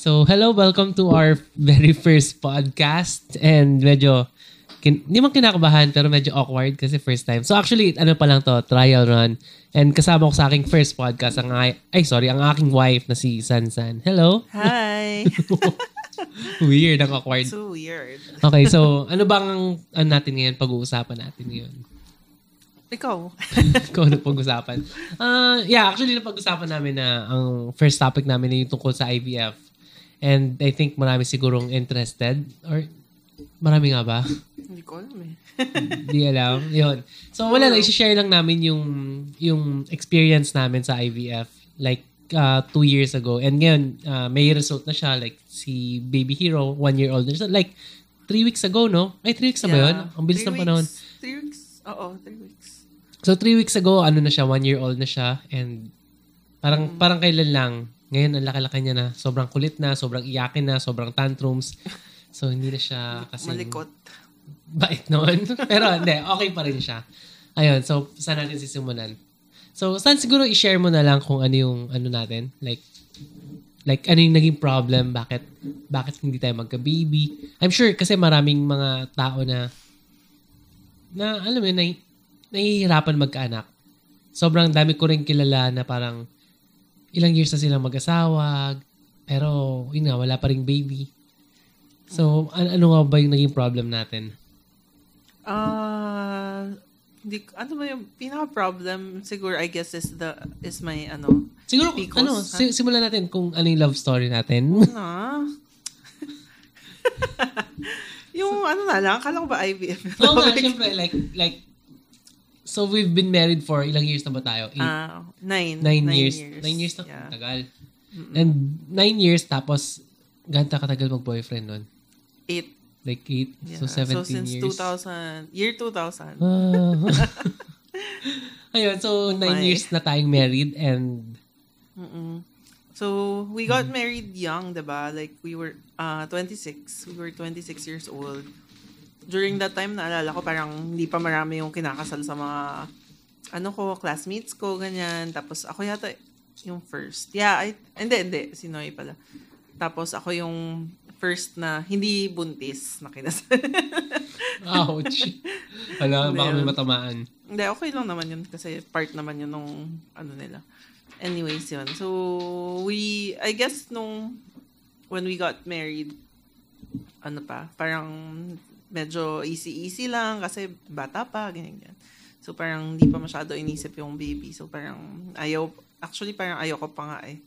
So, hello, welcome to our very first podcast. And medyo, kin- hindi man kinakabahan, pero medyo awkward kasi first time. So, actually, ano pa lang to, trial run. And kasama ko sa aking first podcast, ang, ay, ay sorry, ang aking wife na si Sansan. Hello? Hi! Weird, ang awkward. so weird. Okay, so, ano bang ang, ano natin ngayon, pag-uusapan natin ngayon? Ikaw? Ikaw na pag-usapan. Ah, yeah, actually, napag-usapan namin na ang first topic namin ay yung tungkol sa IVF. And I think marami sigurong interested. Or marami nga ba? Hindi ko alam eh. Di alam. Yun. So, wala lang. I-share lang namin yung, yung experience namin sa IVF. Like, uh, two years ago. And ngayon, uh, may result na siya. Like, si Baby Hero, one year old siya. Like, three weeks ago, no? Ay, three weeks na ba yun? Ang bilis Three ng panahon. weeks. Three weeks? Oo, three weeks. So, three weeks ago, ano na siya, one year old na siya. And parang, Mm. parang kailan lang. Ngayon, ang laki-laki niya na. Sobrang kulit na, sobrang iyakin na, sobrang tantrums. So, hindi na siya kasi Malikot. bait noon. Pero hindi, okay pa rin siya. Ayun, so saan natin sisimulan? So, saan siguro i-share mo na lang kung ano yung ano natin? Like, like ano yung naging problem? Bakit, bakit hindi tayo magka-baby? I'm sure kasi maraming mga tao na na alam mo yun, nahi- nahihirapan magkaanak. Sobrang dami ko rin kilala na parang ilang years na silang mag-asawa, pero yun nga, wala pa ring baby. So, an- ano nga ba yung naging problem natin? Ah, hindi, ano ba yung pinaka-problem siguro I guess is the is my ano Siguro, Picos, ano, si- simulan natin kung ano yung love story natin. na yung ano na lang akala ko ba IVF Oo nga, syempre, like, like, so we've been married for ilang years na ba tayo? Eight, Ah, nine nine, years. Nine years na, yeah. tagal. And nine years, tapos, ganta katagal mag-boyfriend nun? eight Like eight, yeah. so 17 since years. 2000 year 2000 Ah. Ayun, so nine my. years na tayong married and Mm-mm. So, we got Mm-hmm. married young, diba? Like, we were uh, 26. We were 26 years old. During that time, naalala ko, parang hindi pa marami yung kinakasal sa mga, ano ko, classmates ko, ganyan. Tapos, ako yata yung first. Yeah, I, hindi, hindi. Si Noy pala. Tapos, ako yung first na hindi buntis na kinasal. ouch. Wala, baka may matamaan. Hindi, okay lang naman yun kasi part naman yun nung ano nila. Anyways, yun. So, we, I guess nung, when we got married, ano pa, parang medyo easy-easy lang kasi bata pa, ganyan, ganyan. So, parang hindi pa masyado inisip yung baby. So, parang ayaw, actually, parang ayaw ko pa nga eh.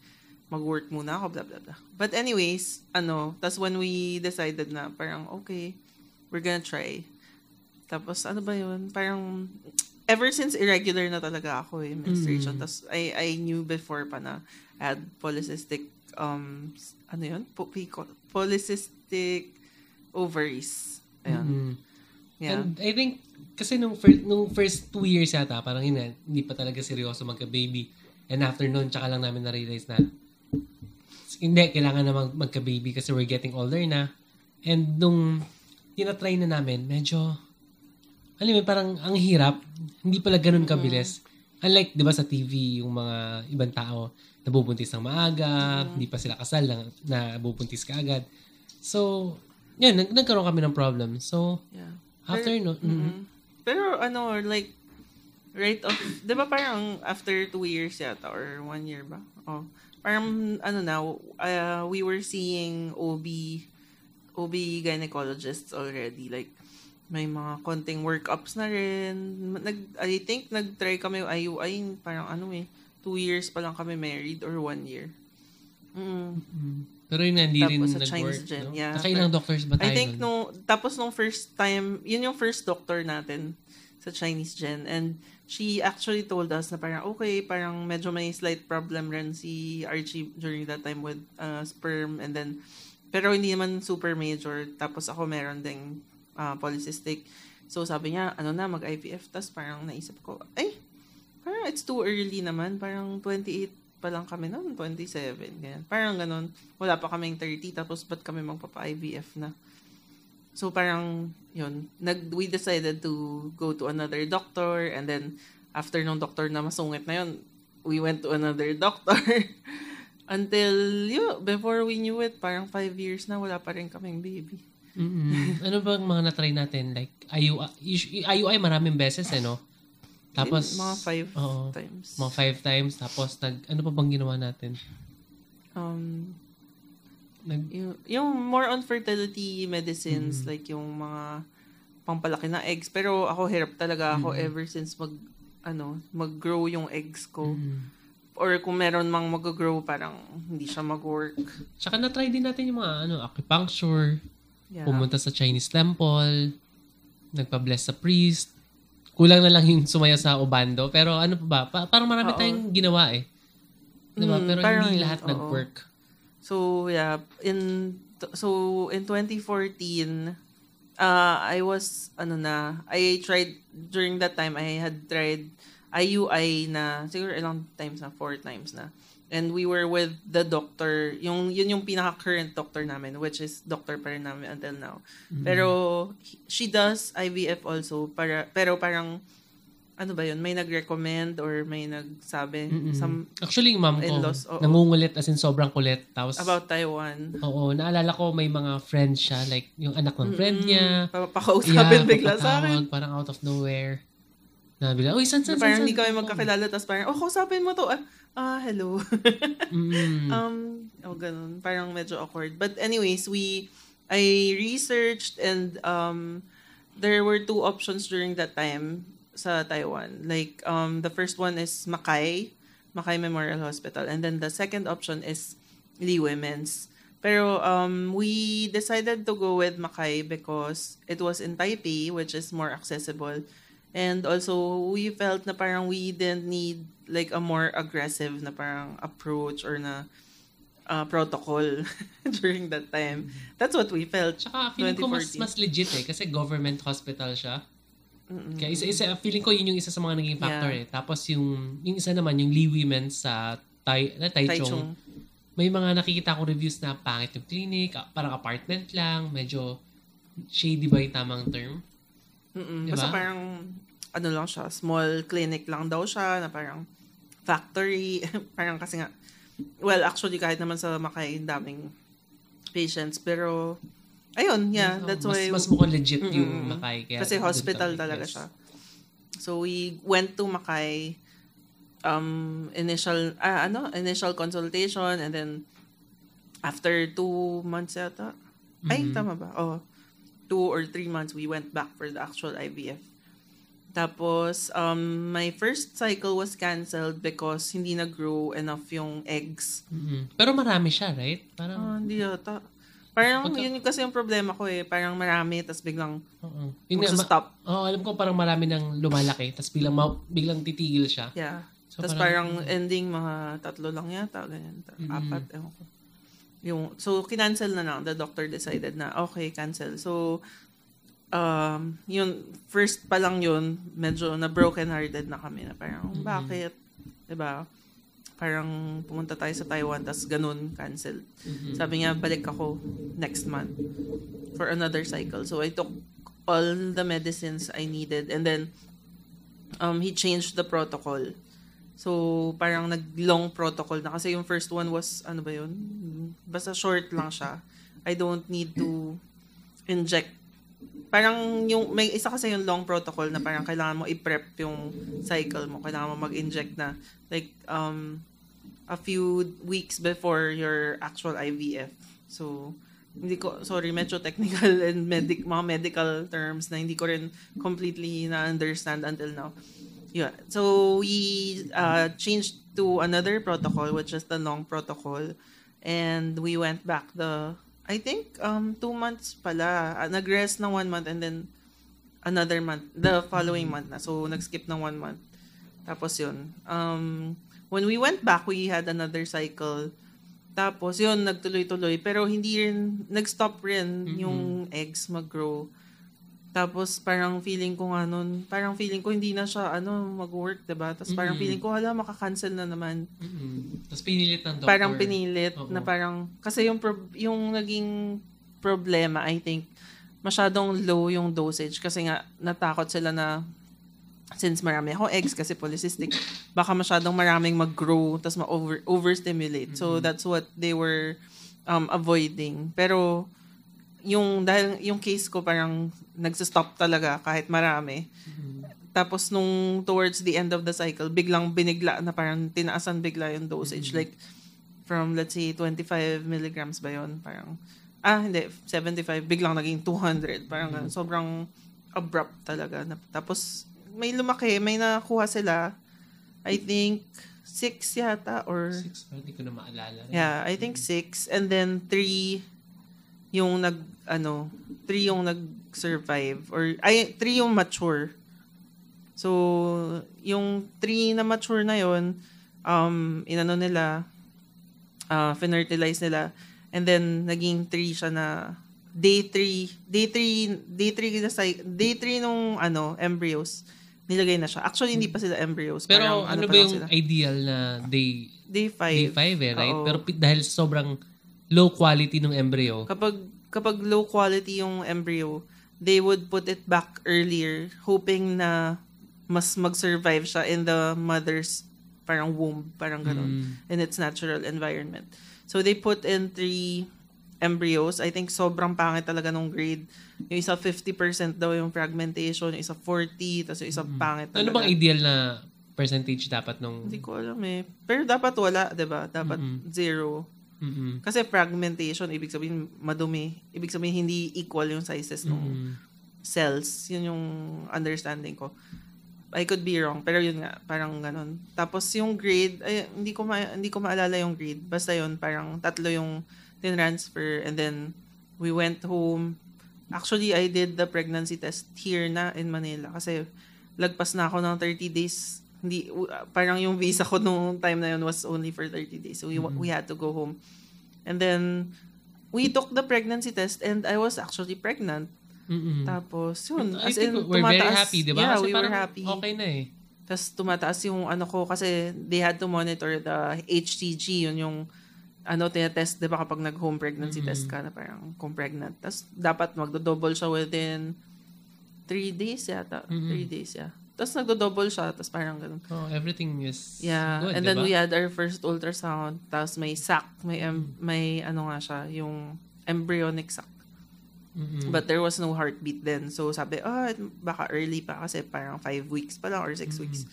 Mag-work muna ako, blah, blah, blah. But anyways, ano, tas when we decided na parang, okay, we're gonna try. Tapos, ano ba yun? Parang, ever since irregular na talaga ako eh, menstruation. Mm. Tapos, I, I knew before pa na I had polycystic, um, ano yun? Po, polycystic ovaries. Ayan. Mhm. Yeah. And I think, kasi nung first, nung first two years yata, parang yun, hindi pa talaga seryoso magka-baby. And after nun, tsaka lang namin na-realize na, hindi, kailangan na mag- magka-baby kasi we're getting older na. And nung tinatry na namin, medyo, alam mo, parang ang hirap. Hindi pala ganun kabilis. Unlike, di ba sa TV, yung mga ibang tao, nabubuntis ng maaga, hindi pa sila kasal, na, nabubuntis ka agad. So, yan, nag- nagkaroon kami ng problem. So, yeah. after no, mm, Mhm. Pero ano, like, right off, di ba parang after two years yata, or one year ba? Oh, parang ano na, uh, we were seeing OB, OB gynecologists already. Like, may mga konting workups na rin. Nag, I think nag-try kami yung IUI, parang ano eh, two years pa lang kami married or one year. Mm. mm. Pero yun hindi rin Tapos sa. Chinese gen, no? yeah. Nakailang doctors ba tayo I think nun? nung, tapos nung first time, yun yung first doctor natin sa Chinese Gen. And she actually told us na parang, okay, parang medyo may slight problem rin si Archie during that time with uh, sperm. And then, pero hindi naman super major. Tapos ako meron ding uh, polycystic. So sabi niya, ano na, mag-IVF. Tapos parang naisip ko, ay, parang it's too early naman. Parang 28 pa lang kami noon, 27. Ganyan. Parang ganun. Wala pa kaming 30, tapos ba't kami magpapa-IVF na? So parang, yun, nag, we decided to go to another doctor and then after nung doctor na masungit na yun, we went to another doctor. Until, yun, before we knew it, parang five years na, wala pa rin kaming baby. mm ano bang mga na-try natin? Like, IUI, IUI maraming beses eh, no? Tapos, Mga five oo, times. mga five times. Tapos, nag, ano pa bang ginawa natin? Um, Nag, yung, yung more on fertility medicines, Mm. like yung mga pampalaki na eggs. Pero ako, hirap talaga ako Mm. ever since mag, ano, mag-grow yung eggs ko. mm Or kung meron mang mag-grow, parang hindi siya mag-work. Tsaka na-try din natin yung mga ano, acupuncture, Yeah. pumunta sa Chinese temple, nagpa-bless sa priest. Kulang na lang yung sumaya sa Obando. Pero ano pa ba? Pa- parang marami Oo. tayong ginawa eh. Diba? Mm, Pero parang hindi yun, lahat oo. nag-work. So, yeah. In, so, in 2014, uh, I was, ano na, I tried, during that time, I had tried IUI na, siguro ilang times na, four times na. And we were with the doctor, yung, yun yung pinaka-current doctor namin, which is doctor pa rin namin until now. Mm-hmm. Pero, she does IVF also, para, pero parang, ano ba yun, may nag-recommend or may nagsabi, some, Actually, mom ko, oo. nangungulit as in sobrang kulit. Tapos, about Taiwan. oo, naalala ko may mga friends siya, like yung anak ng friend niya. Pa- Pakausapin bigla sa akin. Parang out of nowhere. Na bigla, uy, san, san, Na san, parang hindi kami magkakilala, tapos parang, oh, kausapin mo to. Ah, ah hello. Mm. um, oh, ganun. Parang medyo awkward. But anyways, we, I researched and um, there were two options during that time sa Taiwan. Like, um, the first one is Mackay, Mackay Memorial Hospital. And then the second option is Lee Women's. Pero um, we decided to go with Mackay because it was in Taipei, which is more accessible. And also, we felt na parang we didn't need like a more aggressive na parang approach or na uh, protocol during that time. That's what we felt. Tsaka feeling ko mas, 2014. mas legit eh, kasi government hospital siya. Mm-mm. Kaya isa, isa, feeling ko yun yung isa sa mga naging factor Yeah. eh. Tapos yung, yung isa naman, yung Lee Women sa Tai, na Taichung, Taichung. may mga nakikita ko reviews na pangit yung clinic, parang apartment lang, medyo shady ba yung tamang term? Mm-mm. Diba? Basta parang, ano lang siya, small clinic lang daw siya, na parang factory. parang kasi nga, well, actually, kahit naman sa Makay, daming patients. Pero, ayun, yeah, Oo, that's mas, why, mas mukhang legit yung Mm-mm. Makay. Kaya kasi hospital talaga yes. siya. So, we went to Makay, um, initial, ah, ano, initial consultation, and then, after two months yata, ay, Mhm. tama ba? Oh, two or three months, we went back for the actual IVF. Tapos, um, my first cycle was canceled because hindi nag-grow enough yung eggs. Mhm. Pero marami siya, right? Parang, Ah, hindi yata. Parang Pagka- yun kasi yung problema ko eh. Parang marami, tapos biglang ma- magsa-stop. Oo, alam ko parang marami nang lumalaki, tapos biglang, ma- biglang titigil siya. Yeah. So, tapos parang, ending mga tatlo lang yata, ganyan. Mhm. Apat, ewan ko. Yung, so, kinancel na lang. The doctor decided na, okay, cancel. So, um, yun, first pa lang yun, medyo na broken hearted na kami na parang, Mhm. bakit? 'Di ba Parang pumunta tayo sa Taiwan, tas ganun, cancel. Mhm. Sabi niya, balik ako next month for another cycle. So I took all the medicines I needed and then um he changed the protocol. So parang nag-long protocol na kasi yung first one was ano ba yun? Basta short lang siya. I don't need to inject parang yung may isa kasi yung long protocol na parang kailangan mo i-prep yung cycle mo. Kailangan mo mag-inject na like um a few weeks before your actual IVF. So hindi ko sorry medyo technical and medic mga medical terms na hindi ko rin completely na understand until now. Yeah. So we uh, changed to another protocol which is the long protocol and we went back the I think um two months pala. Uh, nag-rest ng one month and then another month, the following month na. So, nag-skip ng one month. Tapos yun. Um, when we went back, we had another cycle. Tapos yun, nagtuloy-tuloy. Pero hindi rin, nag-stop rin Mhm. yung eggs mag-grow. Tapos parang feeling ko nga nun, parang feeling ko hindi na siya ano mag-work, 'di ba? Tapos parang Mhm. feeling ko hala maka-cancel na naman. Mhm. Tapos pinilit ng doctor. Parang pinilit Oo. na parang kasi yung prob- yung naging problema I think masyadong low yung dosage kasi nga natakot sila na since marami ako eggs kasi polycystic baka masyadong maraming mag-grow tapos ma-over overstimulate. So that's what they were um avoiding. Pero yung dahil yung case ko parang nagsa-stop talaga kahit marami. Tapos nung towards the end of the cycle, biglang binigla na parang tinaasan bigla yung dosage. Like from let's say 25 milligrams ba yun? Parang ah hindi 75 biglang naging 200 parang ganun. sobrang abrupt talaga Na- tapos may lumaki may nakuha sila I think six yata or Six, hindi ko na maalala. Yeah, I think six. And then three yung nag, ano, three yung nag-survive. Or, ay, three yung mature. So, yung three na mature na yon um, inano nila, uh, fertilize nila. And then, naging three siya na day three, day three, day three, na cy- day three nung, ano, embryos, nilagay na siya. Actually, hindi pa sila embryos. Pero Parang, ano pa ba yung sila. ideal na day Day day five. 5 eh, right? Oo. Pero dahil sobrang low quality ng embryo, kapag kapag low quality yung embryo, they would put it back earlier hoping na mas mag-survive siya in the mother's parang womb, parang ganun, in its natural environment. So they put in three embryos. I think sobrang pangit talaga nung grade. Yung isa 50% daw yung fragmentation, yung isa 40, tapos yung isa pangit talaga. ano bang ideal na percentage dapat nung Hindi ko alam eh. Pero dapat wala, 'di ba? Dapat zero. Mm-mm. Kasi fragmentation, ibig sabihin madumi. Ibig sabihin hindi equal yung sizes ng Mm. cells. Yun yung understanding ko. I could be wrong, pero yun nga, parang ganun. Tapos yung grade, ay, hindi ko ma- hindi ko maalala yung grade. Basta yun, parang tatlo yung tinransfer and then we went home. Actually, I did the pregnancy test here na in Manila kasi lagpas na ako ng 30 days. Hindi parang yung visa ko nung time na yun was only for 30 days. So we wa- we had to go home. And then we took the pregnancy test and I was actually pregnant. Mm-mm. Tapos, yun. I As in, we're very tumataas. happy, di ba? Yeah, Kasi we were happy. Okay na eh. Tapos tumataas yung ano ko kasi they had to monitor the HCG, yun yung ano, tinetest, di ba kapag nag-home pregnancy test ka na parang kung pregnant. Tapos dapat magdo-double siya within three days yata. Three days, yeah. Tapos nagdo-double siya, tapos parang ganun. Oh, everything is Yeah, good, and then ba? we had our first ultrasound, tapos may sac, may em- may ano nga siya, yung embryonic sac. Mm-mm. But there was no heartbeat then. So sabi, ah, baka early pa kasi parang five weeks pa lang or six weeks.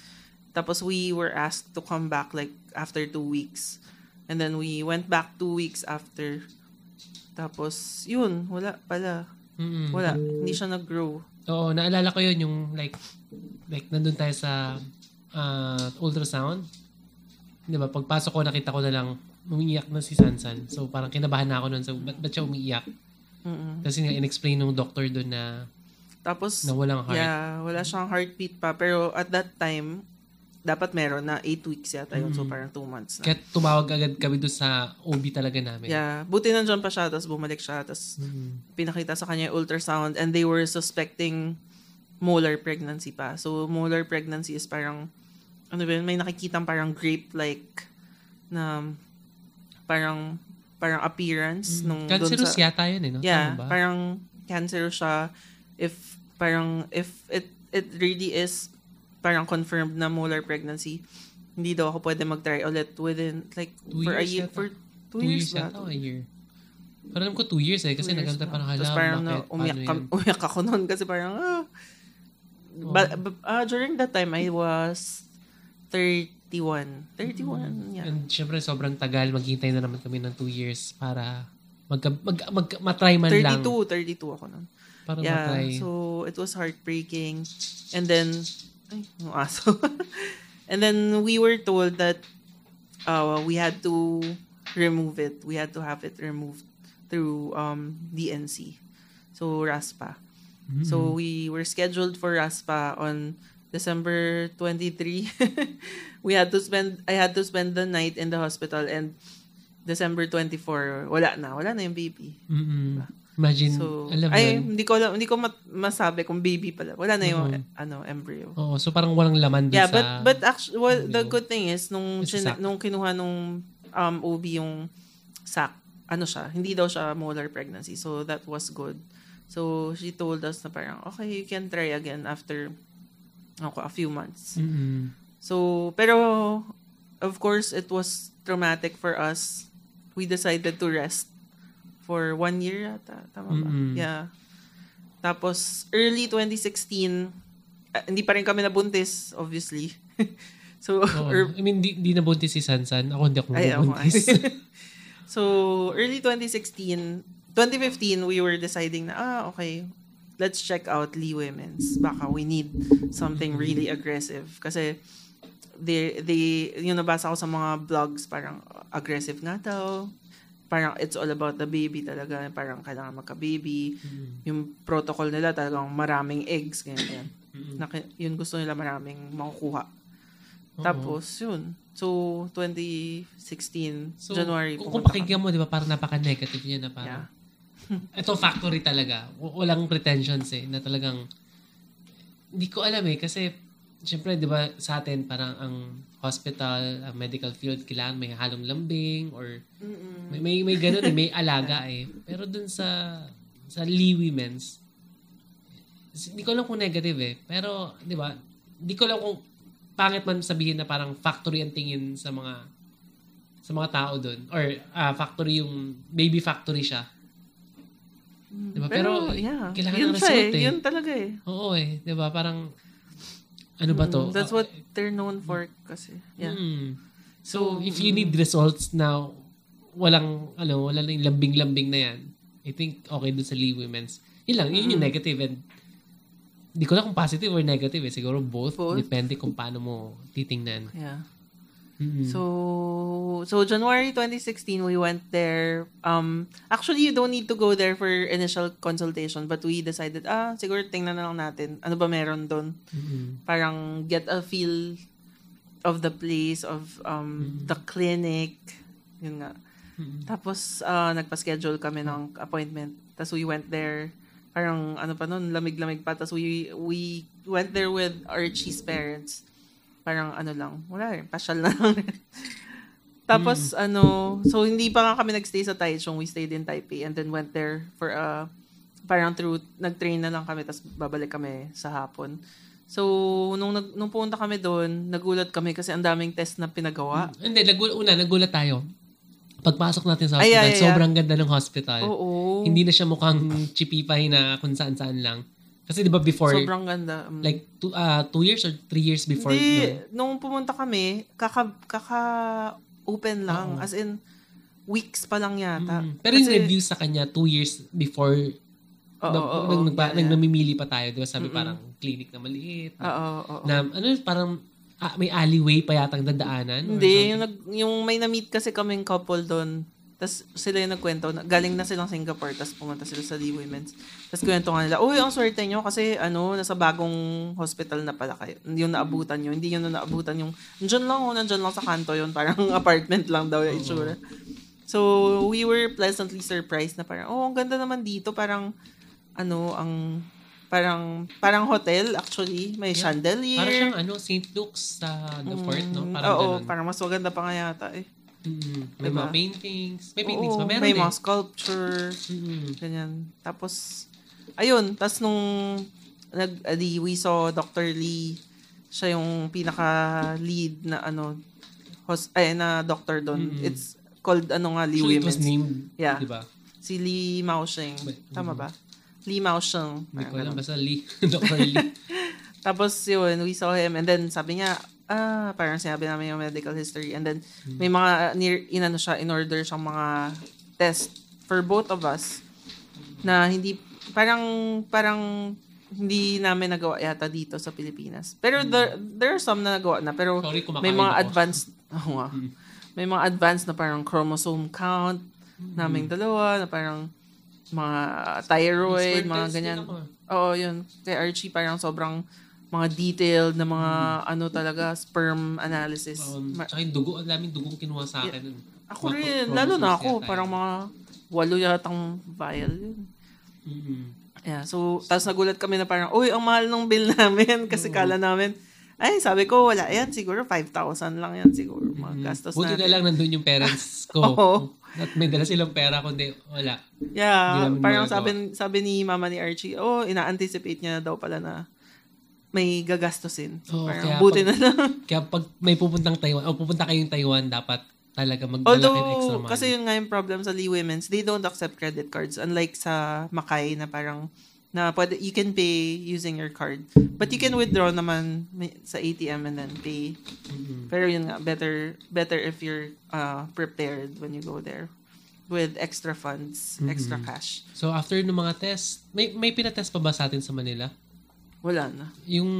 Tapos we were asked to come back like after two weeks. And then we went back two weeks after. Tapos, yun, wala pala. Mm-mm. Wala. Hindi siya nag-grow. Oo, naalala ko yun yung like like nandun tayo sa ah, ultrasound. 'Di ba? Pagpasok ko nakita ko na lang umiiyak na si Sansan. So parang kinabahan na ako noon. So ba't, ba't siya umiiyak? Mm-mm. Kasi nga in-explain ng doctor doon na Tapos, na walang heart. yeah, wala siyang heartbeat pa. Pero at that time, dapat meron na eight weeks yata yun. So parang two months na. Kaya tumawag agad kami doon sa OB talaga namin. Yeah. Buti nandyan pa siya, tapos bumalik siya, tapos Mm. pinakita sa kanya yung ultrasound and they were suspecting molar pregnancy pa. So, molar pregnancy is parang, ano ba yun, may nakikitang parang grape-like na parang parang appearance nung dun Cancerous sa, yata yun eh, no? yeah, Tama ba? parang cancerous siya if parang if it it really is parang confirmed na molar pregnancy hindi daw ako pwede mag-try ulit within like Two for a years year yata. for two, two years, years ba? yata o a year. Parang alam ko two years eh. Kasi Two years naganda na. parang hala, Tapos parang na, umiyak, ka, umiyak ako noon kasi parang, ah. Ba- ba- ah, during that time, I was 31. 31, yeah. And syempre sobrang tagal. Maghintay na naman kami ng two years para mag, mag, mag, matry man lang. 32, 32 ako noon. Para Yeah, matry. so it was heartbreaking. And then, ay, aso. and then we were told that uh, we had to remove it. We had to have it removed through um, DNC. So, RASPA. Mm-hmm. So, we were scheduled for RASPA on December 23. we had to spend, I had to spend the night in the hospital and December 24, wala na. Wala na yung baby. Mm-mm. Imagine, So, alam ay, yun. hindi ko alam, hindi ko mat- masabi kung baby pala. Wala na yung Mhm. ano embryo. Oo, so parang walang laman dun Yeah, sa... but but actually well, the good thing is nung sac. nung kinuha nung um OB yung sac, ano siya, hindi daw siya molar pregnancy. So that was good. So she told us na parang okay, you can try again after ako a few months. Mm-mm. So, pero, of course, it was traumatic for us. We decided to rest for one year yata. Tama ba? Mm-mm. Yeah. Tapos, early 2016, ah, hindi pa rin kami nabuntis, obviously. so, Oo. er- I mean, di, di nabuntis si Sansan. Ako hindi ako Ay, ako, nabuntis. so, early 2016, 2015, we were deciding na, ah, okay, let's check out Lee Women's. Baka we need something really aggressive. Kasi, they, they, yung nabasa ko sa mga blogs, parang aggressive nga daw. Parang it's all about the baby talaga. Parang kailangan magka-baby. Mm. Yung protocol nila talagang maraming eggs, ganyan. Mm. Naki, yun gusto nila maraming makukuha. Oo. Tapos, yun. So, 2016, So, January. kung, kung pakinggan mo, di ba, parang napaka-negative niya na parang, Yeah. ito factory talaga. Walang pretensions eh, na talagang, hindi ko alam eh, kasi, syempre, di ba, sa atin, parang ang hospital, ang medical field, kailangan may halong lambing, or Mm-mm. may, may, may ganun eh, may alaga eh. Pero dun sa, sa Lee Women's, hindi ko alam kung negative eh. Pero, di ba, hindi ko alam kung pangit man sabihin na parang factory ang tingin sa mga sa mga tao doon or ah, factory yung baby factory siya. Diba? Pero, yeah. kailangan yun ng result eh. eh. Yun talaga eh. Oo eh, 'di ba? Parang ano ba to? Mm, That's Ah, what they're known for kasi. Yeah. Mm. So, if you need results now, walang, ano, wala lang lambing-lambing na yan. I think okay dun sa Lee Women's. Yun lang, yun yung negative. And, di ko lang kung positive or negative eh. Siguro both. Both. Depende kung paano mo titingnan. Yeah. So, so January 2016, we went there. Um, actually, you don't need to go there for initial consultation, but we decided, ah, siguro tingnan na lang natin. Ano ba meron doon? Mm-mm. Parang get a feel of the place, of um, the clinic. Yun nga. Mm-mm. Tapos, ah, nagpa-schedule kami ng appointment. Tapos we went there. Parang, ano pa nun, lamig-lamig pa. Tapos we, we went there with Archie's parents. Parang, ano lang, wala rin, pasyal na lang. Tapos, ano, so hindi pa nga kami nagstay sa Taichung. We stayed in Taipei and then went there for a, parang through, nag-train na lang kami tapos babalik kami sa hapon. So, nung, nag, nung pumunta kami doon, nagulat kami kasi ang daming test na pinagawa. Hindi, nagul- una, nagulat tayo. Pagpasok natin sa Ay, hospital, ay, ay, sobrang ganda ng hospital. Oo. Hindi na siya mukhang chipipay na kung saan-saan lang. Kasi di ba before, Sobrang ganda. Mm. like two, ah, two years or three years before, Hindi, no? nung pumunta kami, kaka, kaka open lang. Oo. As in, weeks pa lang yata. Mm. Pero yung Kasi- reviews sa kanya, two years before, Oo, nag, oo, nagpa- yeah, nag- yeah. namimili pa tayo. Di ba sabi parang clinic na maliit. Oo, oo. na, ano, parang ah, may alleyway pa yatang dadaanan? Hindi, yung, nag, yung may na-meet kasi kaming couple doon. Tapos sila yung nagkwento, na, galing na silang Singapore, tapos pumunta sila sa Lee Women's. Tapos kwento nga nila, uy, ang swerte nyo kasi ano, nasa bagong hospital na pala kayo. Yung naabutan nyo, hindi yun na naabutan yung, nandyan lang, oh, nandyan lang sa kanto yun, parang apartment lang daw yung itsura. So, we were pleasantly surprised na parang, oh, ang ganda naman dito, parang, ano, ang, parang, parang hotel, actually. May Yeah. chandelier. Parang siyang ano, St. Luke's sa The Fort, no? Mm, Parang Oo, ganun. parang mas maganda pa nga yata eh. Mm, may Diba? mga paintings. May paintings Oo, ba? Meron may eh. mga sculpture, Mm, ganyan. Tapos, ayun, tas nung nag, adi, we saw Dr. Lee, siya yung pinaka-lead na ano, hos, ay, na doctor doon. Mm-mm. It's called, ano nga, Lee so it was Women's. named, Yeah. di ba? Si Lee Maosheng. But- Tama ba? Lee Maosheng. Hindi ko alam. Basta Lee. Dr. Lee. Tapos yun, we saw him and then sabi niya, ah, parang sinabi namin yung medical history and then Hmm. may mga near, inano siya, in order siyang mga test for both of us na hindi, parang, parang hindi namin nagawa yata dito sa Pilipinas. Pero there, there are some na nagawa na, pero Hmm. Sorry, may mga ako. advanced, nga. Hmm. may mga advanced na parang chromosome count naming Hmm. dalawa, na parang mga thyroid, mga ganyan. Oo, yun. Kay Archie, parang sobrang mga detailed na mga ano talaga, sperm analysis. Um, Ma- tsaka yung dugo, ang daming dugong kinuha sa akin. nun. ako Mga rin, lalo na ako, yata parang mga walo yatang vial yun. Mm-mm. Yeah, so, tapos nagulat kami na parang, uy, ang mahal ng bill namin. Kasi kala namin, ay, sabi ko, wala yan. Siguro 5,000 lang yan siguro. Mga gastos Buti natin. na lang nandun yung parents ko. Oo. At may dala silang pera, kundi wala. Yeah, parang sabi, sabi ni mama ni Archie, oh, ina-anticipate niya na daw pala na may gagastusin. So, Oo, parang kaya buti pag- na lang. Kaya pag may pupuntang Taiwan, o pupunta kayong Taiwan, dapat talaga magdala kayo ng extra Although, money. kasi yun nga yung problem sa Lee Women's, they don't accept credit cards. Unlike sa Makay na parang, na pwede, you can pay using your card. But you can withdraw naman sa ATM and then pay. Mhm. Pero yun nga, better, better if you're uh, prepared when you go there with extra funds, extra Mhm. cash. So, after ng mga test, may, may pinatest pa ba sa atin sa Manila? Wala na. Yung,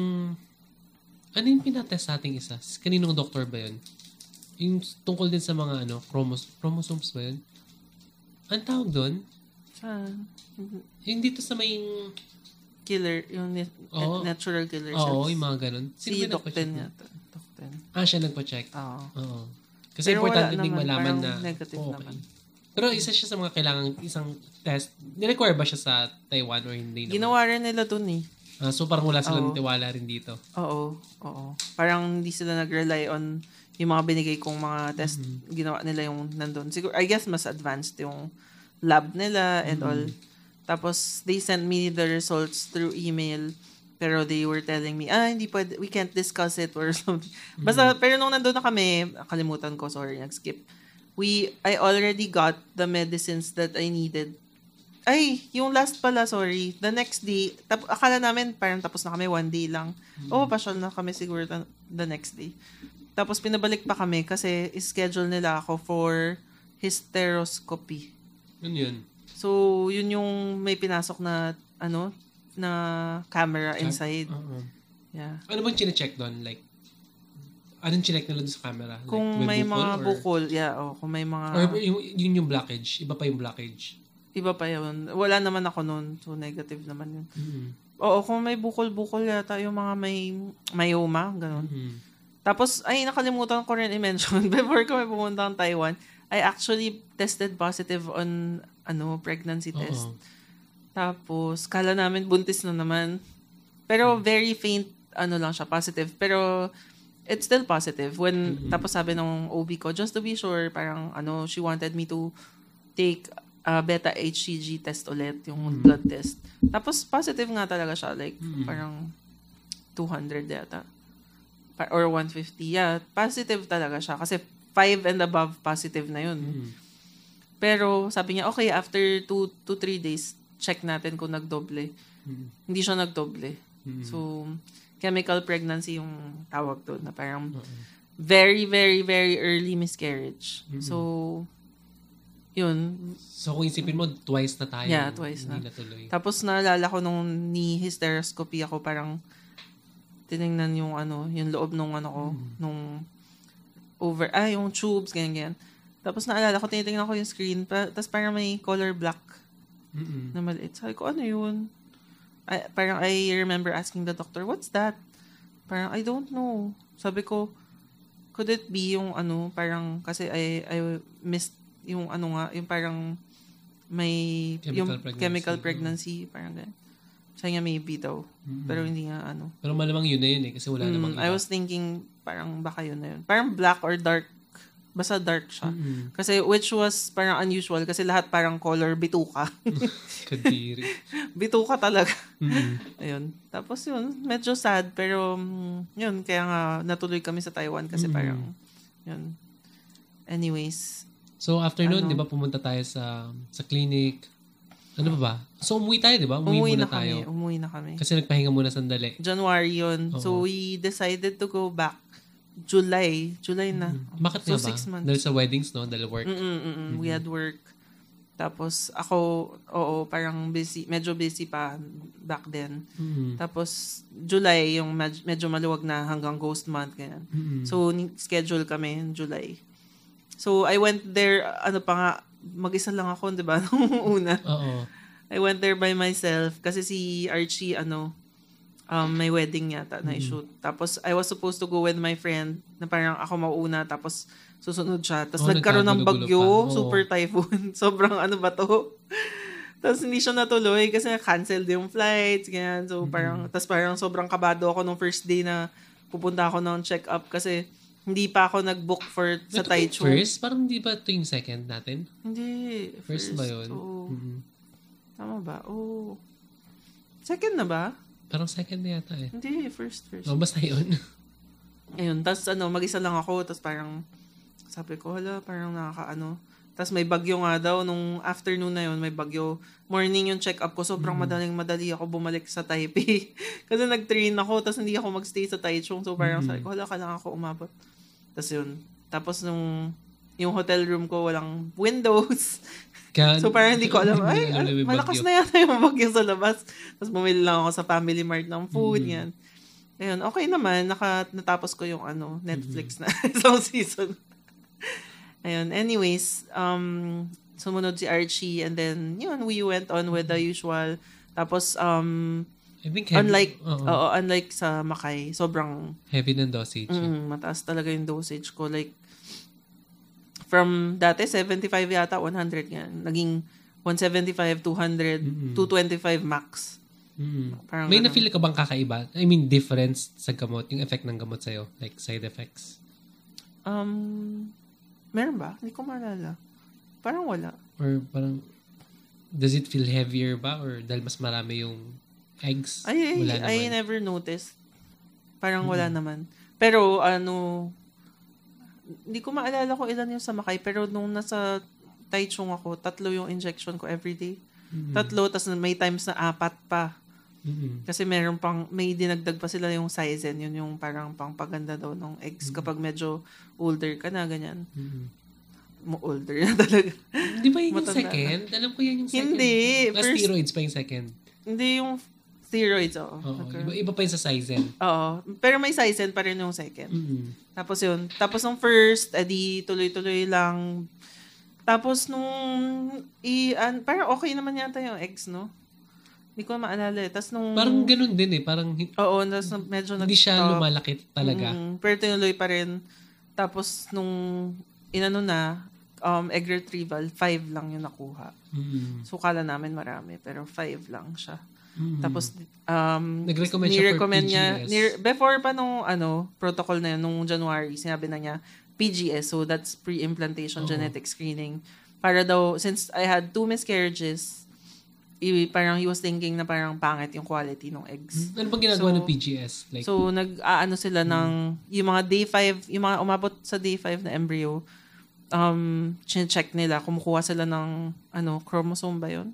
ano yung pinatest sa ating isa? Kaninong doktor ba yun? Yung tungkol din sa mga ano, chromos, chromosomes ba yun? Ang tawag doon? Saan? Yung dito sa may... Killer, yung ni- Oo. natural killer Oo, cells. yung mga ganun. Si ba Doc Ten yata. Doc Ten. Ah, siya nagpa-check. Oo. Oo. Kasi Pero importante ding malaman na negative okay. naman. Pero isa siya sa mga kailangan isang test. Nirequire ba siya sa Taiwan or hindi naman? Ginawa rin nila dun eh. Ah, so parang wala silang Oo. tiwala rin dito. Oo, oo. Parang hindi sila nag-rely on yung mga binigay kong mga test. Mm-hmm. Ginawa nila yung nandun. Siguro, I guess mas advanced yung lab nila and all. Mm-hmm. Tapos, they sent me the results through email. Pero they were telling me, ah, hindi pwede, we can't discuss it or something. Basta, pero nung nandun na kami, kalimutan ko, sorry, nag-skip. We, I already got the medicines that I needed. Ay, yung last pala, sorry. The next day, tap, akala namin parang tapos na kami, one day lang. Oo, pasyal na kami siguro the, the next day. Tapos pinabalik pa kami kasi schedule nila ako for hysteroscopy. Yun yun. So, yun yung may pinasok na, ano, na camera inside. Oo. Yeah. Ano bang chinecheck doon? Like, anong chineck nila doon sa camera? Like, Kung may mga or- bukol, yeah, oh, kung may mga, Or yung, yun yung blockage. Iba pa yung blockage. Iba pa yun. Wala naman ako noon, so negative naman yun. Mhm. Oo, kung may bukol-bukol yata yung mga may myoma, ganun. Mhm. Tapos, ay, nakalimutan ko rin i-mention, before ko may pumunta ng Taiwan, I actually tested positive on, ano, pregnancy test. Oo. Tapos, kala namin buntis na naman. Pero very faint, ano lang siya, positive. Pero, it's still positive. When, tapos sabi ng OB ko, just to be sure, parang, ano, she wanted me to take a beta HCG test ulit, yung blood test. Tapos, positive nga talaga siya. Like, Mm. parang 200 yata. Or 150. Yeah, positive talaga siya. Kasi 5 and above positive na yun. Mhm. Pero sabi niya, okay, after 2 to 3 days, check natin kung nagdoble. Mhm. Hindi siya nagdoble. Mhm. So, chemical pregnancy yung tawag doon na parang Oo. very, very, very early miscarriage. Mhm. So, yun. So, kung isipin mo, twice na tayo. Yeah, twice na. natuloy. Tapos naalala ko nung ni hysteroscopy ako, parang tinignan yung ano, yung loob nung ano ko, nung over, ah, yung tubes, ganyan, ganyan. Tapos naalala ko, tinitingnan ko yung screen, pa, tapos parang may color black Mhm. na maliit. Sabi ko, ano yun? I, parang I remember asking the doctor, what's that? Parang, I don't know. Sabi ko, could it be yung ano, parang, kasi I, I missed yung ano nga, yung parang may, Chemical yung pregnancy. chemical pregnancy, parang ganyan. Sabi niya maybe daw. Mhm. Pero hindi nga ano. Pero malamang yun na yun eh. Kasi wala Mm, namang iba. I was thinking, parang baka yun na yun. Parang black or dark. Basta dark siya. Mhm. Kasi which was parang unusual kasi lahat parang color bituka. Kadiri. bituka talaga. Mhm. Ayun. Tapos yun, medyo sad pero mm, yun, kaya nga natuloy kami sa Taiwan kasi Mm. parang yun. Anyways, So, after nun, Ano? di ba, pumunta tayo sa sa clinic. Ano ba ba? So, umuwi tayo, di ba? Umuwi, umuwi muna na tayo. kami. Umuwi na kami. Kasi nagpahinga muna sandali. January yun. Oo. So we decided to go back July. July na. Bakit so nga ba? six months. Dahil sa weddings, no? Dahil work. Mm-mm-mm. We had work. Tapos ako, oo, parang busy, medyo busy pa back then. Mhm. Tapos July, yung med- medyo maluwag na hanggang ghost month, ganyan. Mhm. So, ni- schedule kami in July. So, I went there, ano pa nga, mag-isa lang ako, di ba, nung una. Oo. I went there by myself kasi si Archie, ano, um, may wedding yata na i-shoot. Tapos, I was supposed to go with my friend na parang ako mauna, tapos susunod siya. Tapos, Oh, nagkaroon ng bagyo, pa. Super typhoon. Sobrang ano ba to? tapos, hindi siya natuloy kasi canceled yung flights, ganyan. So, parang, tapos parang sobrang kabado ako nung first day na pupunta ako ng check-up kasi hindi pa ako nag-book for sa Ito Taichu. First? Parang di ba ito yung second natin? Hindi. First, ba yun? oo. Mhm. Tama ba? Oh. Second na ba? Parang second na yata eh. Hindi, first, first. Oh, basta yun. Ayun, tapos ano, mag-isa lang ako, tapos parang, sabi ko, hala, parang nakakaano. Tapos may bagyo nga daw, nung afternoon na yun, may bagyo. Morning yung check-up ko, sobrang madaling madali ako bumalik sa Taipei. Kasi nag-train ako, tapos hindi ako magstay sa Taichung. So parang sabi ko, hala, kailangan ako umabot. Tapos yun. Tapos nung, yung hotel room ko, walang windows. Kaya, So parang hindi ko alam, ay, malakas na yata yung bagyo sa labas. Tapos bumili lang ako sa Family Mart ng food, Mm-hmm. yan. Ayun, okay naman. Naka, natapos ko yung ano, Netflix Mm-hmm. na isang season. Ayun, anyways, um, sumunod si Archie and then, yun, we went on with the Mm-hmm. usual. Tapos, um, I think heavy, unlike, oo, oo, unlike sa Makay, sobrang heavy ng dosage. Mm, mataas talaga yung dosage ko. Like, from dati, 75 yata, 100 yan. Naging 175, 200, 225 max. Mm. Parang May na-feel ka bang kakaiba? I mean, difference sa gamot, yung effect ng gamot sa'yo, like side effects. Um, meron ba? Hindi ko maalala. Parang wala. Or parang, does it feel heavier ba? Or dahil mas marami yung eggs? Ay, ay, wala I naman. Mm-hmm. never noticed. Parang wala naman. Pero, ano, hindi ko maalala kung ilan yung sa Makay, pero nung nasa Taichung ako, tatlo yung injection ko everyday. Mm-hmm. Tatlo, tas may times na apat pa. Mm-mm. Kasi meron pang, may dinagdag pa sila yung Sizen, yun yung parang pangpaganda daw ng eggs kapag medyo older ka na, ganyan. Mm-mm. Mo older na talaga. Di ba yun yung Matanda second? Alam ko yan yung second. Hindi. Ah, First, steroids pa yung second. hindi yung steroids, oo. Oo. Iba, iba pa yung sa Sizen. Oo. Pero may Sizen pa rin yung second. Mm-mm. Tapos yun. Tapos nung first, edi tuloy-tuloy lang. Tapos nung, i, an, parang okay naman yata yung eggs, no? Hindi ko maalala eh. Tapos nung, Parang ganun din eh. Parang oo, tapos medyo hindi siya lumalaki talaga. Mm, pero tinuloy pa rin. Tapos nung inano na, um, egg retrieval, five lang yung nakuha. Mm. So kala namin marami, pero five lang siya. Mm. Tapos, um, Nag-recommend siya for ni-recommend niya, ni- before pa nung, ano, protocol na yun, nung January, sinabi na niya, PGS, so that's pre-implantation Oo. genetic screening. Para daw, since I had two miscarriages, i- parang he was thinking na parang pangit yung quality ng eggs. Ano bang ginagawa So- ng PGS? Like, So, nag-aano sila ng, yung mga day 5, yung mga umabot sa day 5 na embryo, um, check nila, kumukuha sila ng, ano, chromosome ba yun?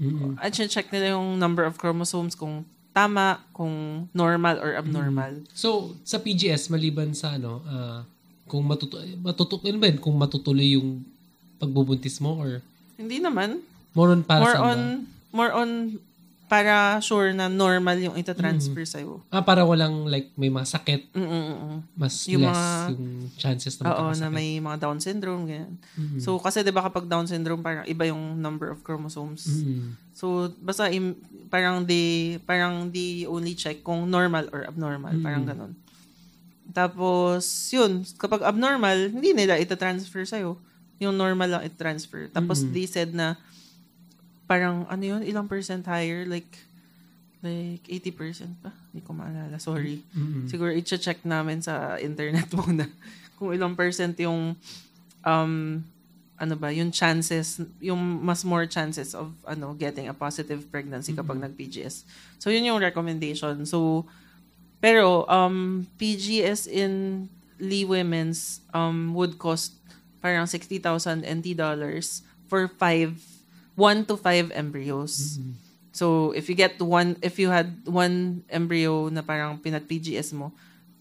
Mm At check nila yung number of chromosomes kung tama, kung normal or abnormal. So, sa PGS, maliban sa ano, ah, kung matutu matutuloy ba yun? Kung matutuloy yung pagbubuntis mo or Hindi naman. more on para more ba? on, more on para sure na normal yung itatransfer Mm-hmm. sa'yo. Ah, para walang like may mga sakit, Mm-mm-mm. mas Yung less mga- yung chances na Oo, na may mga Down syndrome, ganyan. Mhm. So, kasi 'di ba kapag Down syndrome, parang iba yung number of chromosomes. Mhm. So, basta im, parang di parang di only check kung normal or abnormal, parang Mm. ganun. Tapos, yun, kapag abnormal, hindi nila ita-transfer sa'yo. Yung normal lang i-transfer. Tapos, Mm. they said na, parang, ano yun, ilang percent higher? Like, like 80% pa? Hindi ko maalala. Sorry. Mhm. Siguro, i-check namin sa internet muna. Kung ilang percent yung, um, ano ba, yung chances, yung mas more chances of, ano, getting a positive pregnancy kapag nag-PGS. So, yun yung recommendation. So, pero, um, PGS in Lee Women's, um, would cost parang 60,000 NT dollars for five, one to five embryos. So, if you get one, if you had one embryo na parang pinag-PGS mo,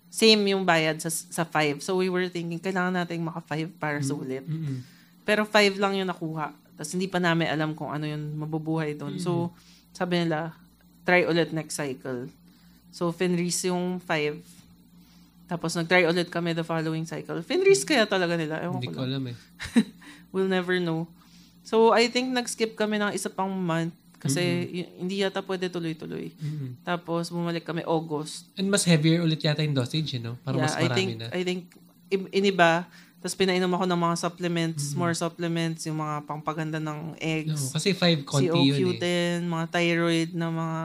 same yung bayad sa, sa five. So, we were thinking, kailangan natin maka-five para sulit. Mhm. Pero five lang yung nakuha. Tapos, hindi pa namin alam kung ano yung mabubuhay doon. So, sabi nila, try ulit next cycle. So, Fenris yung five. Tapos, nag-try ulit kami the following cycle. Fenris kaya talaga nila. Ewan Hindi ko ko alam eh. We'll never know. So, I think nag-skip kami ng isa pang month kasi y- hindi yata pwede tuloy-tuloy. Mhm. Tapos, bumalik kami August. And mas heavier ulit yata yung dosage, you know? Parang mas I marami think, na. I think, i- iniba. Tapos, pinainom ako ng mga supplements, Mm-hmm. more supplements, yung mga pangpaganda ng No, eggs. kasi five konti yun eh. CoQ10, mga thyroid na mga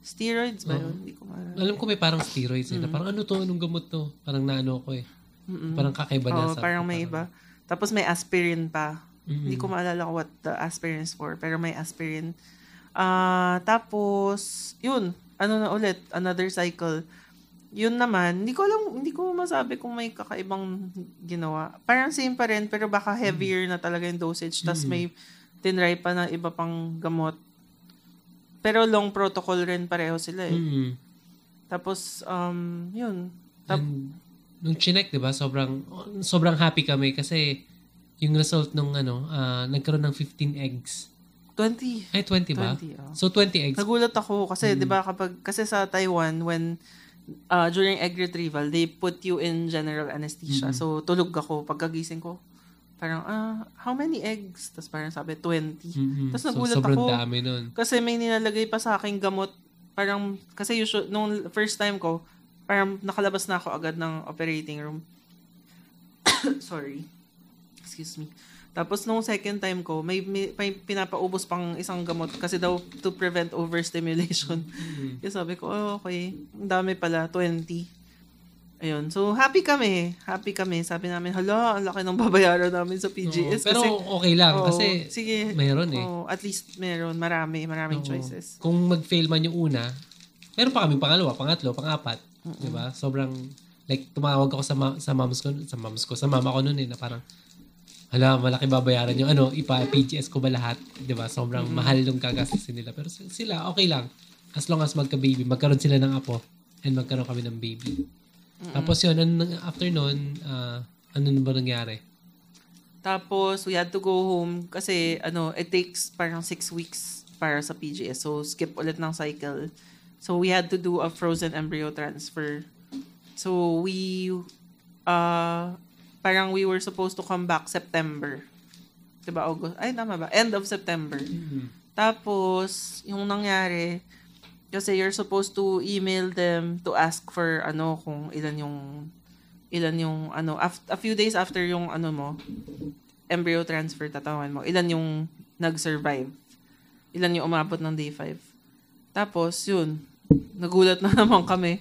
steroids ba yun? Hindi ko maalala. Alam ko may parang steroids Mm. eh. Parang ano to? Anong gamot to? Parang naano ko eh. Parang kakaiba na Oo, sa... parang may iba. Tapos may aspirin pa. Mhm. Hindi ko maalala what the aspirin is for, pero may aspirin. Ah, tapos, yun, ano na ulit, another cycle. Yun naman, hindi ko alam, hindi ko masabi kung may kakaibang ginawa. Parang same pa rin, pero baka heavier na talaga yung dosage. Tapos Mm. may tinry pa na iba pang gamot. Pero long protocol rin pareho sila eh. Mm. Tapos, um, yun. Tap- And, nung chinek, di ba, sobrang, sobrang happy kami kasi yung result nung ano, ah, nagkaroon ng 15 eggs. 20. Ay, 20 ba? 20, oh. So, 20 eggs. Nagulat ako kasi, Mm. 'di ba, kapag kasi sa Taiwan when uh, during egg retrieval, they put you in general anesthesia. Mhm. So tulog ako pagkagising ko. Parang ah, how many eggs? Tapos parang sabi 20. Mhm. Tas so, nagulat sobrang ako. dami nun. Kasi may nilalagay pa sa aking gamot. Parang kasi usual nung first time ko, parang nakalabas na ako agad ng operating room. Sorry. Excuse me. Tapos nung second time ko, may, may, may pinapaubos pang isang gamot kasi daw to prevent overstimulation. Mhm. Kaya sabi ko, oh, okay. Ang dami pala, 20. Ayun. So, happy kami. Happy kami. Sabi namin, hala, ang laki ng babayaran namin sa PGS. Oo, pero kasi, okay lang Oo, kasi sige, mayroon eh. oh, at least meron. Marami. Maraming Oo. choices. Kung mag-fail man yung una, meron pa kami pangalawa, pangatlo, pangapat. Di ba? Sobrang, like, tumawag ako sa, ma- sa moms ko, sa moms ko, sa mama ko noon eh, na parang, hala, malaki babayaran yung ano, ipa PGS ko ba lahat? Ba? Sobrang mahal yung gagastusin nila. Pero sila, okay lang. As long as magka-baby, magkaroon sila ng apo, and magkaroon kami ng baby. Tapos yun, ano, after nun, ah, ano na ba nangyari? Tapos, we had to go home kasi, ano, it takes parang six weeks para sa PGS. So, skip ulit ng cycle. So, we had to do a frozen embryo transfer. So, we, uh, parang we were supposed to come back September. Diba, August? Ay, tama ba? End of September. Tapos, yung nangyari, kasi you're supposed to email them to ask for ano kung ilan yung ilan yung ano af- a few days after yung ano mo embryo transfer tatawan mo ilan yung nag-survive ilan yung umabot ng day 5 tapos yun nagulat na naman kami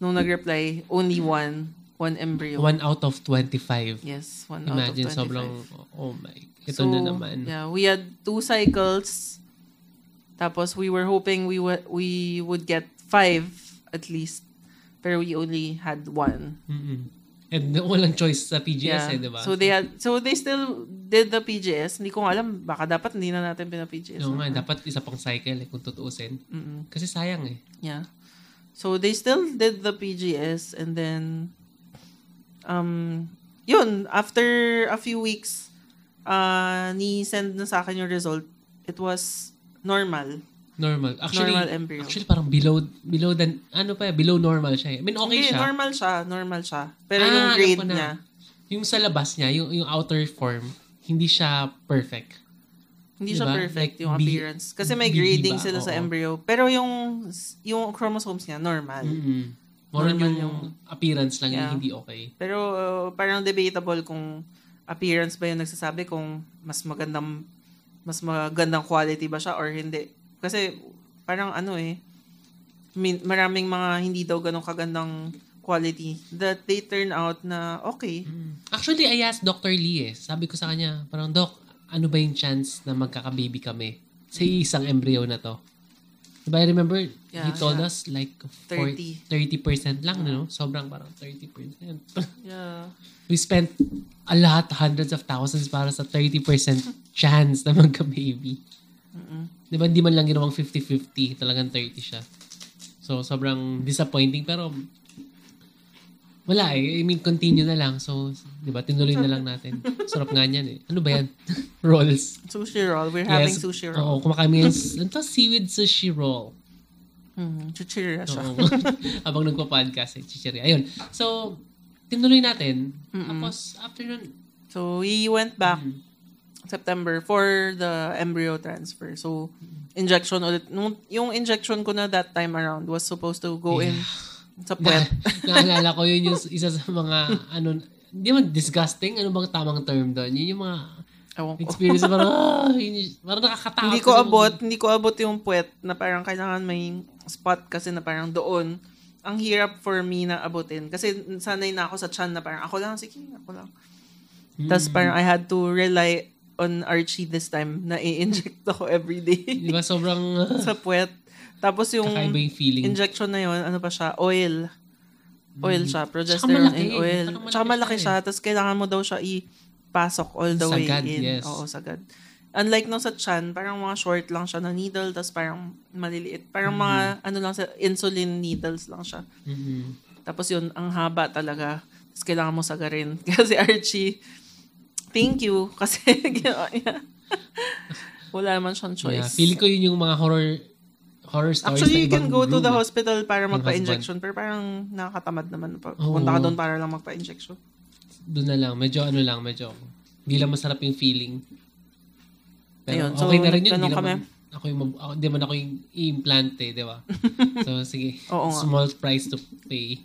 nung nag-reply only one one embryo One out of 25. yes one Imagine, out of 25 sobrang, oh my, ito So, na naman. Yeah, we had two cycles. Tapos we were hoping we would we would get five at least. Pero we only had one. Mm-mm. And walang choice sa PGS Yeah. eh, di ba? So they had so they still did the PGS. Hindi ko alam baka dapat hindi na natin pina-PGS. Oo nga, dapat isa pang cycle eh, kung tutuusin. Mm-mm. Kasi sayang eh. Yeah. So they still did the PGS and then um yun, after a few weeks uh ni send na sa akin yung result. It was normal. Normal. Actually, Normal embryo. actually parang below, below than, ano pa below normal siya eh. I mean, okay Hindi, siya. normal siya, normal siya. Pero Ah, yung grade niya, Yung sa labas niya, yung, yung outer form, hindi siya perfect. hindi siya Diba? perfect Like, yung B- appearance. Kasi may grading ba? sila sa Oo. embryo. Pero yung yung chromosomes niya, normal. Mm-mm. More yung, yung- appearance lang yung Yeah. hindi okay. Pero uh, parang debatable kung appearance ba yung nagsasabi kung mas magandang mas magandang quality ba siya or hindi. Kasi parang ano eh, min- maraming mga hindi daw ganong kagandang quality that they turn out na okay. Actually, I asked Dr. Lee eh. Sabi ko sa kanya, parang, Doc, ano ba yung chance na magkaka-baby kami sa isang embryo na to? Diba, I remember, he Yeah, told yeah. us like 30. 40, 30% lang, no? Sobrang parang 30%. Yeah. We spent a lot, hundreds of thousands para sa 30% chance na magka-baby. Di ba, hindi man lang ginawang 50-50. Talagang 30 siya. So, sobrang disappointing. Pero, wala eh. I mean, continue na lang. So, di ba, tinuloy na lang natin. Sarap nga niyan eh. Ano ba yan? Rolls. Sushi roll. We're having Yes. sushi roll. Oo, kumakain mo yung, ano? Seaweed sushi roll. Mm, chichirya siya. Oo. Habang nagpa-podcast eh, chichiri. Ayun. So, tinuloy natin. Tapos, after nun, So, we went back Mm. September for the embryo transfer. So, injection ulit. Nung, yung injection ko na that time around was supposed to go in sa puwet. Na, naalala ko yun yung isa sa mga, ano, hindi man disgusting, ano bang tamang term doon? Yun yung mga Ewan ko. experience parang, ah, yun- parang nakakatakot. hindi ko abot, hindi ko abot yung puwet na parang kailangan may spot kasi na parang doon. Ang hirap for me na abutin. Kasi sanay na ako sa chan na parang ako lang, sige, ako lang. Tapos Mm. parang I had to rely on Archie this time na i-inject ako every day. Di ba sobrang, sa puwet. Tapos yung Kakaiba yung feeling. injection na yun, ano pa siya, oil. Oil siya, Tsaka progesterone malaki. and oil. Tsaka malaki Tsaka malaki siya siya, tapos kailangan mo daw siya ipasok all the way Sagad, in. yes. Oo, sagad. Unlike nung sa chan, parang mga short lang siya na needle, tapos parang maliliit. Parang mga, ano lang sa, insulin needles lang siya. Mhm. Tapos yun, ang haba talaga. Tapos kailangan mo sagarin. Kasi Archie, thank you. Kasi ginawa niya. Wala naman siyang choice. Yeah, feeling ko yun yung mga horror horror stories Actually, you can go to room, the eh. hospital para magpa-injection. Pero parang nakakatamad naman. Punta ka doon para lang magpa-injection. Doon na lang. Medyo ano lang, medyo hindi lang masarap yung feeling. Pero Ayun, so, okay na rin yun. Hindi kami. naman, ako yung, mag- ako, di man ako yung i-implant eh, di ba? so, sige. Oo nga. Small price to pay.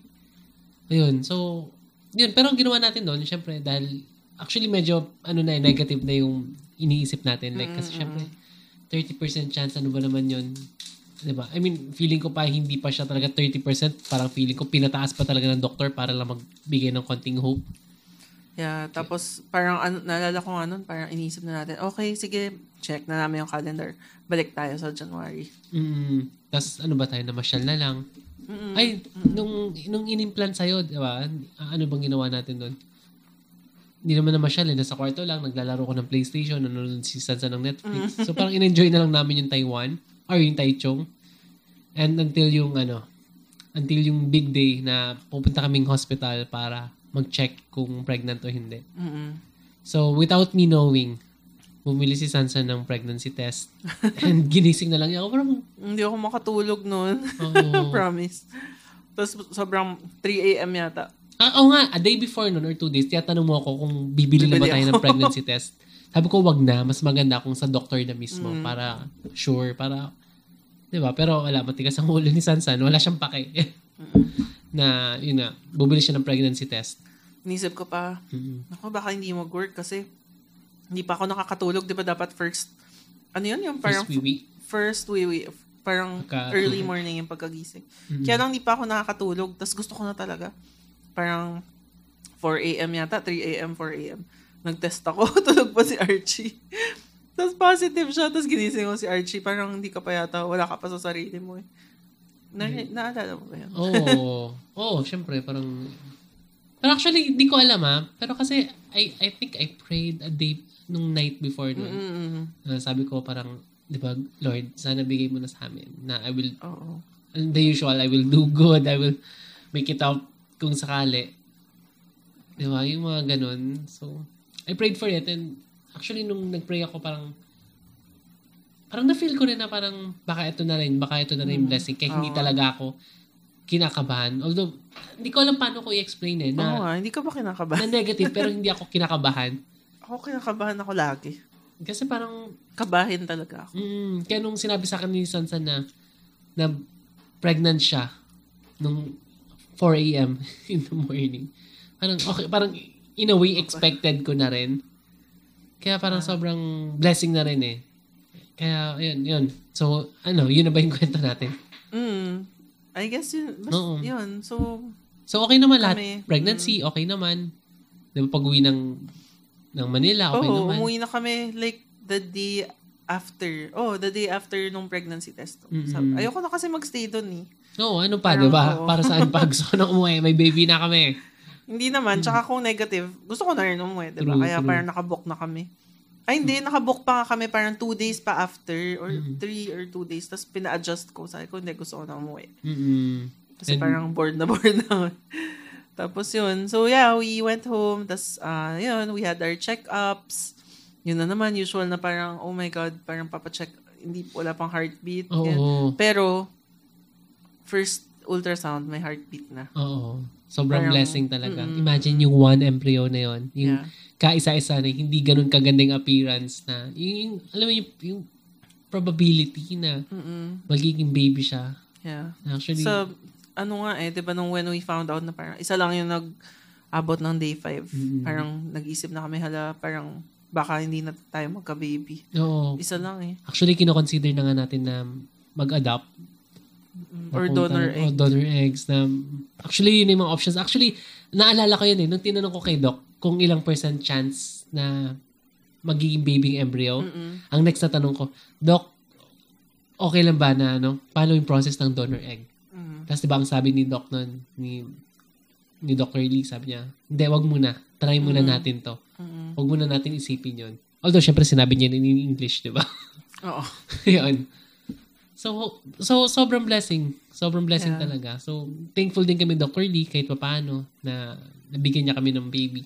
Ayun, so, yun. Pero ang ginawa natin doon, syempre, dahil, actually, medyo, ano na, eh, negative na yung iniisip natin. Like, kasi syempre, 30% chance, ano ba naman yun? Di ba? I mean, feeling ko pa, hindi pa siya talaga 30%. Parang feeling ko, pinataas pa talaga ng doktor para lang magbigay ng konting hope. Yeah, tapos parang ano, naalala ko nga nun, parang inisip na natin, okay, sige, check na namin yung calendar. Balik tayo sa January. Mm. Tapos ano ba tayo, namasyal na lang. Ay, nung, nung inimplant sa'yo, di ba? Ano bang ginawa natin doon? Hindi naman namasyal eh. Nasa kwarto lang, naglalaro ko ng PlayStation, nanonood si Sansa ng Netflix. So parang in-enjoy na lang namin yung Taiwan or yung Taichung. And until yung ano, until yung big day na pupunta kaming hospital para mag-check kung pregnant o hindi. Mm-mm. So, without me knowing, bumili si Sansa ng pregnancy test. And ginising na lang niya ako. Parang, Hindi ako makatulog noon. Oo. Promise. Tapos sobrang 3 a.m. yata. Ah, oo nga, a day before nun or two days, tiyatanong mo ako kung bibili, na ba Bibili tayo ako. ng pregnancy test. Sabi ko, wag na. Mas maganda kung sa doctor na mismo Mm. para sure, para, di ba? Pero wala, matigas ang ulo ni Sansan. Wala siyang pake. na, yun nga, bubili siya ng pregnancy test. Inisip ko pa, Mm. ako baka hindi mag-work kasi hindi pa ako nakakatulog. Di ba dapat first, ano yun? Yung parang First wiwi. first wiwi. Parang Pagka- early morning yung pagkagising. Mm. Kaya lang hindi pa ako nakakatulog. Tapos gusto ko na talaga. Parang 4 a.m. yata, 3 a.m., 4 a.m. Nag-test ako. Tulog pa si Archie. Tapos positive siya. Tapos ginising ko si Archie. Parang hindi ka pa yata, wala ka pa sa sarili mo eh. Na, naalala mo ba yan? Oo. Oo, oh, syempre, parang... Pero actually, hindi ko alam ah. Pero kasi, I, I think I prayed a day nung night before nun. Mm-mm. Uh, sabi ko parang, di ba, Lord, sana bigay mo na sa amin na I will, Oo. the usual, I will do good, I will make it out kung sakali. Di ba? Yung mga ganun. So, I prayed for it and actually nung nag-pray ako parang parang na-feel ko rin na parang baka ito na rin, baka ito na rin yung blessing. Kaya hindi Oo. talaga ako kinakabahan. Although, hindi ko alam paano ko i-explain eh, Oo na, nga, hindi ka ba na kinakabahan? negative pero hindi ako kinakabahan. Ako kinakabahan ako lagi. Kasi parang Kabahin talaga ako. Mm, kaya nung sinabi sa akin ni Sansan na, na pregnant siya nung 4 a.m. in the morning, parang okay, parang in a way expected ko na rin. Kaya parang sobrang blessing na rin eh. Kaya, yun, yun. So, ano, yun na ba yung kwento natin? Mm. I guess yun. Bas, Oo. yun. So, So, okay naman lahat. Kami, Pregnancy, okay naman. Di ba, pag-uwi ng, ng Manila, okay Oo, naman. umuwi na kami like the day after. Oh, the day after nung pregnancy test. Sabi, ayoko na kasi magstay doon eh. Oo, ano pa, Parang, di ba? oo. Para saan pa gusto ko na umuwi? May baby na kami. Hindi naman, tsaka kung negative, gusto ko na rin umuwi, di ba? Kaya true. parang nakabook na kami. Ay, hindi, nakabook pa kami parang two days pa after or Mm. three or two days. Tapos pina-adjust ko. Sabi ko, hindi, gusto ko na umuwi. Mm-mm. Kasi And- parang bored na bored na. Tapos yun. So yeah, we went home. Tapos uh, yun, we had our check-ups. Yun na naman, usual na parang, oh my God, parang papacheck. Hindi, wala pang heartbeat. Ganyan. Pero, first ultrasound, may heartbeat na. Oo. Sobrang Parang, blessing talaga. mm-mm. Imagine yung one embryo na yon Yung Yeah. kaisa-isa na hindi ganun kagandang appearance na yung, yung alam mo yung, yung probability na Mm-mm. magiging baby siya. Yeah. Actually, Sa, ano nga eh, di ba nung when we found out na parang, isa lang yung nag-abot ng day 5. Mm. Parang nag-isip na kami, hala, parang baka hindi na tayo magka-baby. oo. Isa lang eh. Actually, kinoconsider na nga natin na mag-adopt. Or donor egg. donor eggs. Na, actually, yun yung mga options. Actually, naalala ko yun eh. Nung tinanong ko kay Doc kung ilang percent chance na magiging baby embryo. Mm-mm. Ang next na tanong ko, Doc, okay lang ba na, ano, paano yung process ng donor egg? Mm. Tapos, di ba, ang sabi ni Doc nun, ni, ni Dr. Lee, sabi niya, hindi, wag muna. Try muna Mm. natin to. Mm. Wag muna natin isipin yon. Although, syempre, sinabi niya in English, di ba? Oo. Yun. So, so, sobrang blessing. Sobrang blessing Yeah. talaga. So, thankful din kami, Dr. Lee, kahit paano, na nabigyan niya kami ng baby.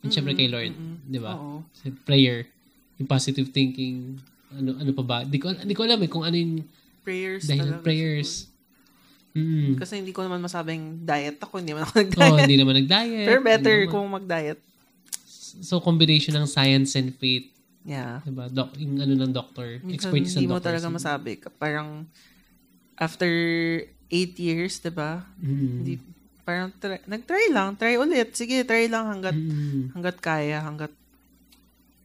And syempre kay Lord, Mm-mm. di ba? Sa prayer, yung positive thinking, ano ano pa ba? Di ko, di ko alam eh kung ano yung Prayers dahil talaga. prayers. Mm. siguro. Kasi hindi ko naman masabing diet ako. Hindi naman ako Oh, nag-diet. hindi naman nag-diet. Pero better kung mag-diet. So, combination ng science and faith. Yeah. Diba? Doc, yung ano ng doctor. Minsan, Expertise hindi ng mo doctor. talaga masabi. Parang, after eight years, di ba? Mm. Hindi, parang, try, nag-try lang. Try ulit. Sige, try lang hanggat, Mm. hanggat kaya. Hanggat,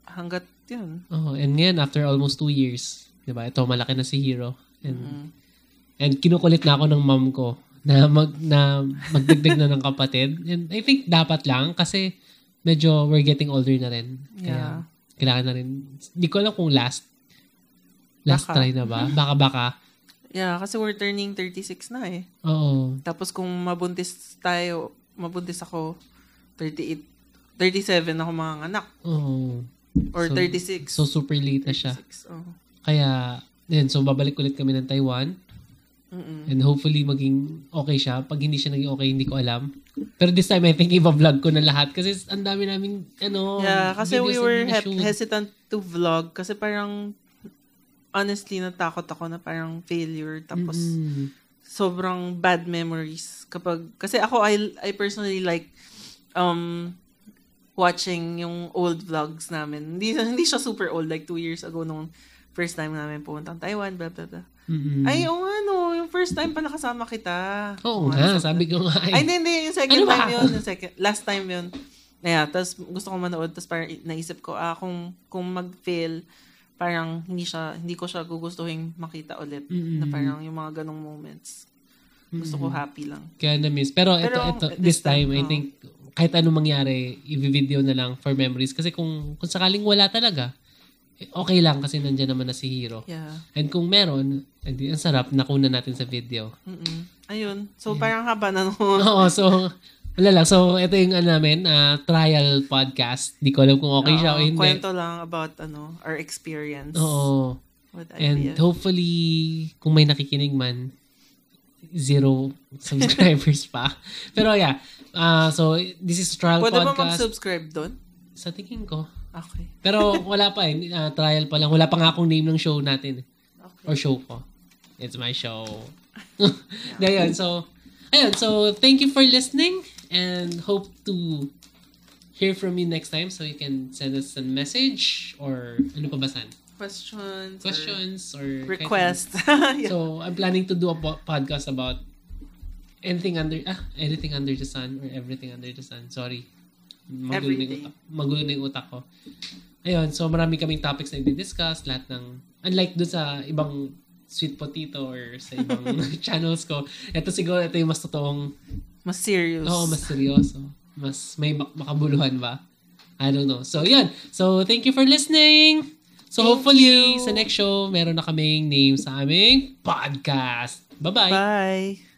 hanggat, yun. Oh, and ngayon, after almost two years, di ba? Ito, malaki na si Hero. And, Mm. and kinukulit na ako ng mom ko na mag na magdagdag na ng kapatid. And I think dapat lang kasi medyo we're getting older na rin. Kaya Yeah. Kailangan na rin. Hindi ko alam kung last last Baka. try na ba? Baka baka. Yeah, kasi we're turning 36 na eh. Oo. Tapos kung mabuntis tayo, mabuntis ako, 38, 37 ako mga anak. Oo. Or So- 36. So super late na siya. 36, oh. Kaya yun, so babalik ulit kami ng Taiwan. Mm-mm. And hopefully maging okay siya. Pag hindi siya naging okay, hindi ko alam. Pero this time, I think iba-vlog ko na lahat. Kasi ang dami namin, ano, Yeah, kasi we were he- hesitant to vlog kasi parang honestly natakot ako na parang failure tapos Mm-mm. sobrang bad memories kapag kasi ako I I personally like um watching yung old vlogs namin. Hindi hindi siya super old like two years ago nung first time namin pumunta Taiwan blah blah blah. Mm-mm. Ay, oo nga no, yung first time pala kasama kita. Oo Oo nga, sa- sabi ko nga. Ay, eh. hindi, hindi. Yung second Ano time yun. Yung second, last time yun. Yeah, tapos gusto ko manood. Tapos parang naisip ko, ah, kung, kung mag-fail, parang hindi siya, hindi ko siya gugustuhin makita ulit. Mm-mm. Na parang yung mga ganong moments. Gusto ko happy lang. Kaya na-miss. Pero, ito, Pero, ito, this this time, time, I oh. think, kahit anong mangyari, i-video na lang for memories. Kasi kung, kung sakaling wala talaga, okay lang kasi nandyan naman na si Hero. Yeah. And kung meron, edi, ang sarap, nakuna natin sa video. Mm-mm. Ayun. So, parang haba na no. Oo, so, wala lang. So, ito yung ano namin, ah, trial podcast. Di ko alam kung okay siya o Oo, hindi. Kwento lang about ano our experience Oo. with And hopefully, kung may nakikinig man, zero subscribers pa. Pero yeah, ah so this is trial Pwede ba podcast. mag-subscribe doon? sa tingin ko. Okay. Pero wala pa eh. Ah, trial pa lang. Wala pa nga akong name ng show natin. eh. Okay. Or show ko. It's my show. Ayun, so, ayun, so thank you for listening and hope to hear from you next time so you can send us a message or ano pa ba san? Questions. or Questions or, kahit Request. ano. yeah. So, I'm planning to do a po- podcast about anything under, ah, anything under the sun or everything under the sun. Sorry. Magulo na yung utak, magulo na yung utak ko. Ayun, so marami kaming topics na i-discuss, lahat ng, unlike dun sa ibang sweet potato or sa ibang channels ko, ito siguro, ito yung mas totoong, Mas serious. oo, mas seryoso. Mas may mak- makabuluhan ba? I don't know. So, yun. So, thank you for listening. So, Thank hopefully, you. sa next show, meron na kaming name sa aming podcast. Bye-bye! Bye.